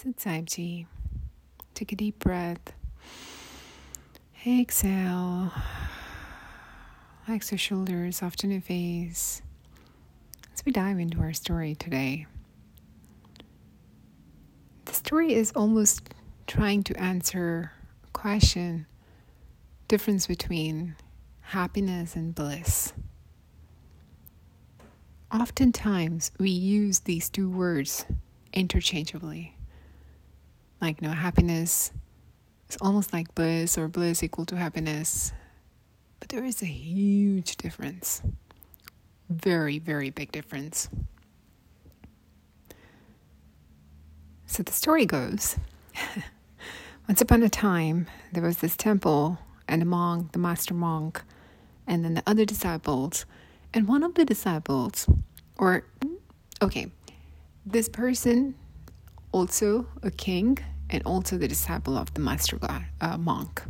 Sit Saibji. Take a deep breath. Exhale. Relax your shoulders, soften your face. As we dive into our story today, the story is almost trying to answer a question difference between happiness and bliss. Oftentimes, we use these two words interchangeably. Like, you know, happiness is almost like bliss, or bliss equal to happiness. But there is a huge difference. Very, very big difference. So the story goes Once upon a time, there was this temple, and a monk, the master monk, and then the other disciples. And one of the disciples, or, okay, this person also a king and also the disciple of the master god, uh, monk.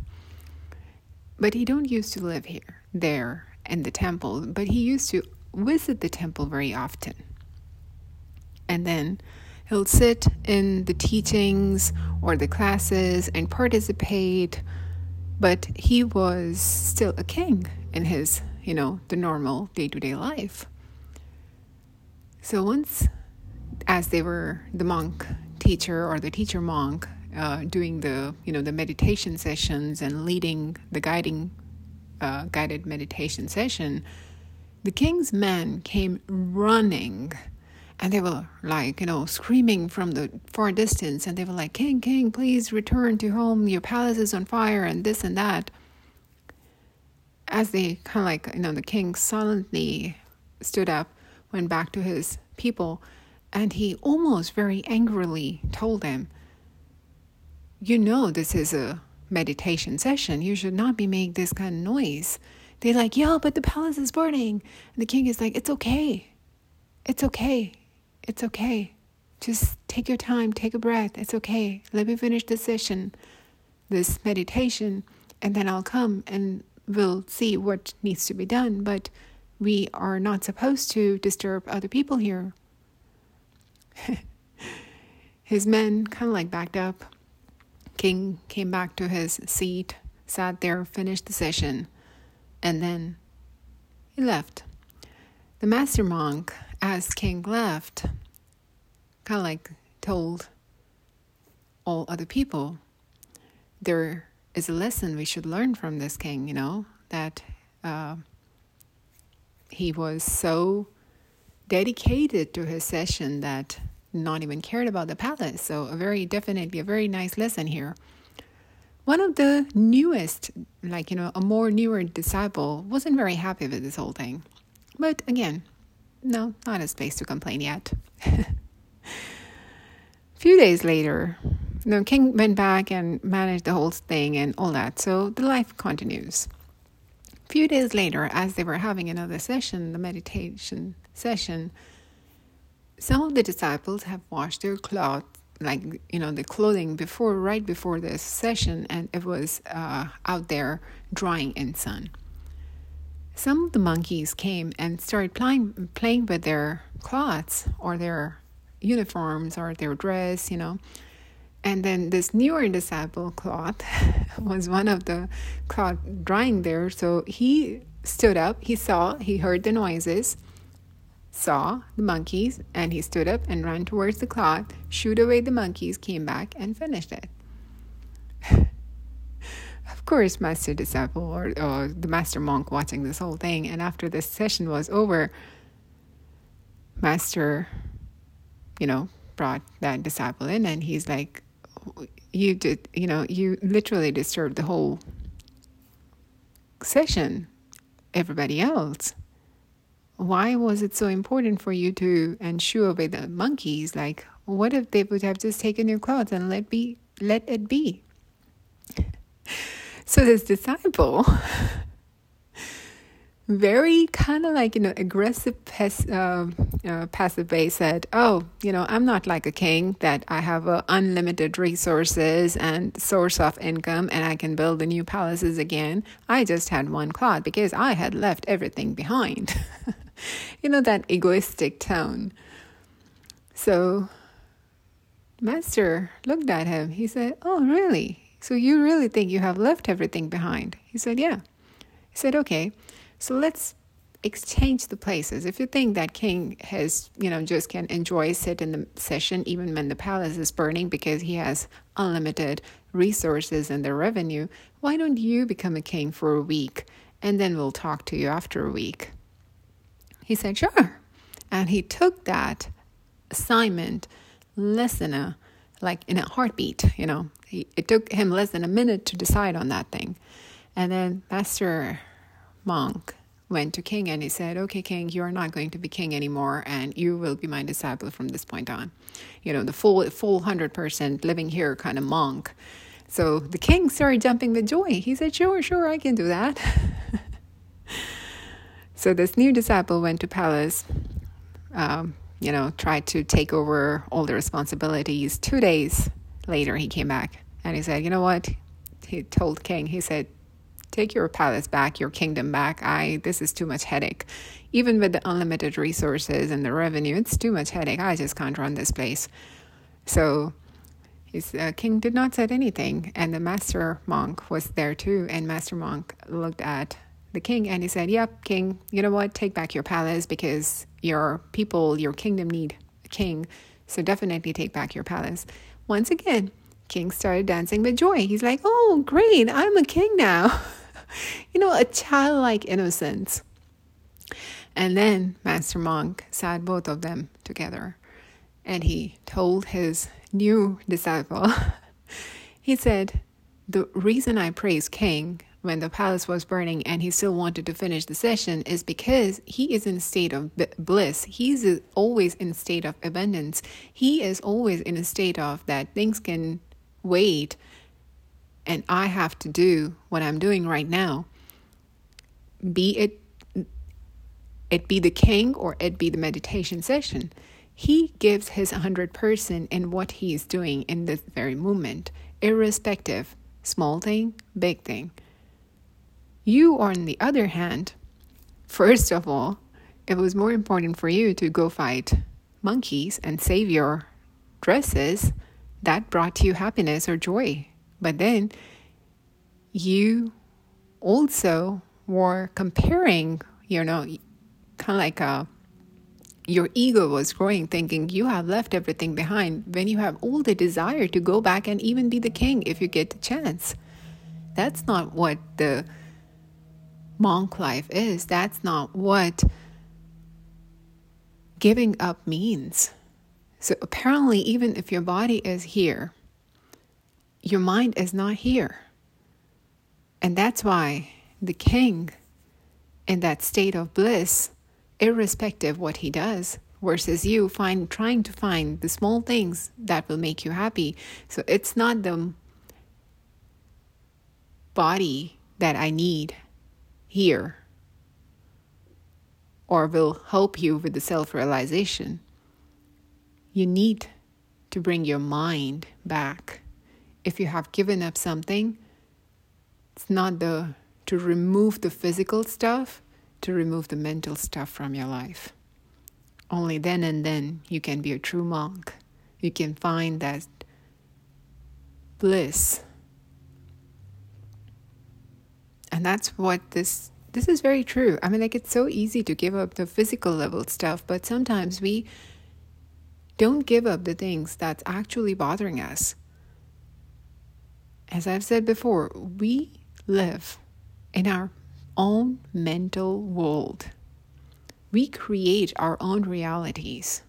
But he don't used to live here, there, in the temple, but he used to visit the temple very often. And then he'll sit in the teachings or the classes and participate, but he was still a king in his, you know, the normal day to day life. So once, as they were the monk teacher or the teacher monk uh, doing the you know the meditation sessions and leading the guiding uh, guided meditation session, the king's men came running, and they were like you know screaming from the far distance, and they were like, "King, king, please return to home. Your palace is on fire, and this and that." As they kind of like you know the king silently stood up, went back to his people, and he almost very angrily told them you know this is a meditation session. You should not be making this kind of noise. They're like, yo, but the palace is burning. And the king is like, it's okay. It's okay. It's okay. Just take your time, take a breath. It's okay. Let me finish this session, this meditation, and then I'll come and we'll see what needs to be done. But we are not supposed to disturb other people here. His men kind of like backed up King came back to his seat, sat there, finished the session, and then he left. The master monk, as King left, kind of like told all other people there is a lesson we should learn from this king, you know, that uh, he was so dedicated to his session that not even cared about the palace. So, a very definitely a very nice lesson here. One of the newest, like, you know, a more newer disciple wasn't very happy with this whole thing. But again, no, not a space to complain yet. few days later, the king went back and managed the whole thing and all that. So the life continues. Few days later, as they were having another session, the meditation session, some of the disciples have washed their cloth like you know the clothing before right before this session and it was uh, out there drying in sun. Some of the monkeys came and started playing playing with their cloths or their uniforms or their dress you know. And then this newer disciple cloth was one of the cloth drying there. So he stood up he saw he heard the noises saw the monkeys, and he stood up and ran towards the cloth, shooed away the monkeys, came back, and finished it. of course, Master Disciple or, or the Master Monk watching this whole thing, and after this session was over, Master, you know, brought that disciple in, and he's like, "You did, you know, you literally disturbed the whole session. Everybody else." Why was it so important for you to ensure with the monkeys? Like, what if they would have just taken your clothes and let be let it be? so this disciple, very kind of like you know aggressive uh, uh, passive base said, "Oh, you know, I'm not like a king that I have uh, unlimited resources and source of income, and I can build the new palaces again. I just had one cloth because I had left everything behind." you know, that egoistic tone. So Master looked at him. He said, Oh, really? So you really think you have left everything behind? He said, Yeah. He said, Okay, so let's exchange the places. If you think that king has, you know, just can enjoy sit in the session even when the palace is burning because he has unlimited resources and the revenue, why don't you become a king for a week and then we'll talk to you after a week? He said, Sure. And he took that assignment a like in a heartbeat, you know. He, it took him less than a minute to decide on that thing. And then Master Monk went to King and he said, Okay, King, you are not going to be king anymore, and you will be my disciple from this point on. You know, the full full hundred percent living here kind of monk. So the king started jumping with joy. He said, Sure, sure, I can do that. so this new disciple went to palace, um, you know, tried to take over all the responsibilities. Two days later, he came back and he said, You know what? He told King, he said, take your palace back, your kingdom back. I this is too much headache. Even with the unlimited resources and the revenue, it's too much headache. I just can't run this place. So his uh, king did not said anything, and the master monk was there too. And master monk looked at the king and he said, "Yep, king. You know what? Take back your palace because your people, your kingdom need a king. So definitely take back your palace." Once again, king started dancing with joy. He's like, "Oh, great! I'm a king now." you know, a childlike innocence. And then Master Monk sat both of them together and he told his new disciple, he said, The reason I praise King when the palace was burning and he still wanted to finish the session is because he is in a state of bliss. He's always in a state of abundance. He is always in a state of that things can wait and I have to do what I'm doing right now, be it it be the king or it be the meditation session, he gives his 100% in what he is doing in this very moment, irrespective, small thing, big thing. You, on the other hand, first of all, it was more important for you to go fight monkeys and save your dresses. That brought you happiness or joy. But then you also were comparing, you know, kind of like a, uh, your ego was growing, thinking you have left everything behind when you have all the desire to go back and even be the king if you get the chance. That's not what the monk life is. That's not what giving up means. So apparently, even if your body is here, your mind is not here. And that's why the king, in that state of bliss, irrespective what he does, versus you find trying to find the small things that will make you happy. So it's not the body that I need here or will help you with the self realization. You need to bring your mind back if you have given up something, it's not the to remove the physical stuff, to remove the mental stuff from your life. Only then and then you can be a true monk. You can find that bliss. And that's what this this is very true. I mean like it's so easy to give up the physical level stuff, but sometimes we don't give up the things that's actually bothering us as I've said before, we live in our own mental world. We create our own realities.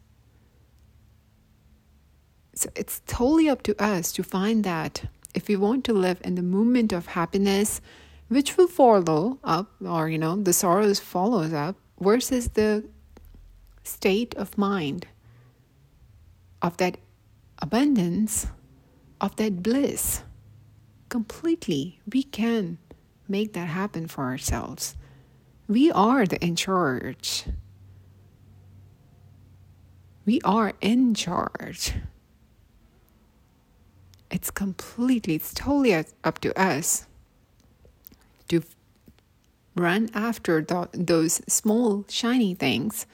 So it's totally up to us to find that if we want to live in the moment of happiness, which will follow up, or you know, the sorrows follows up, versus the state of mind of that abundance, of that bliss completely. We can make that happen for ourselves. We are the in charge. We are in charge. It's completely, it's totally up to us run after the, those small, shiny things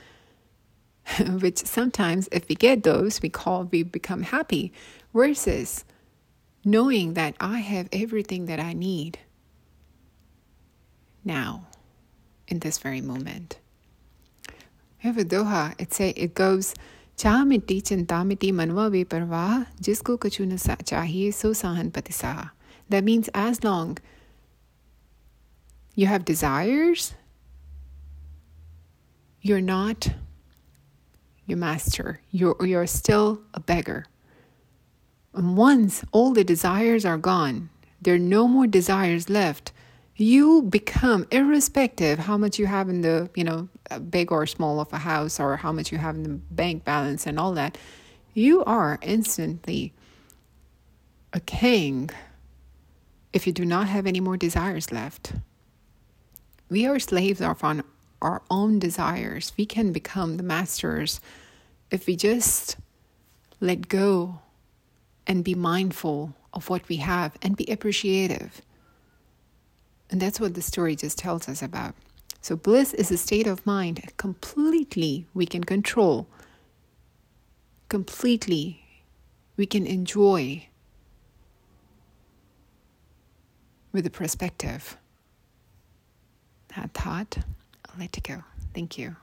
which sometimes if we get those, we call we become happy, versus knowing that I have everything that I need now in this very moment. We have a Doha, it say it goes चाह मिट्टी चिंता मिट्टी मनवा बेपरवाह जिसको कछु न चाहिए सो सहन patisaha. That means as long you have desires, you're not your master. You're, you're still a beggar. And once all the desires are gone, there are no more desires left. You become, irrespective how much you have in the, you know, big or small of a house or how much you have in the bank balance and all that, you are instantly a king if you do not have any more desires left. We are slaves of our own desires. We can become the masters if we just let go and be mindful of what we have and be appreciative. And that's what the story just tells us about. So, bliss is a state of mind completely we can control, completely we can enjoy with a perspective. That thought, I'll let it go. Thank you.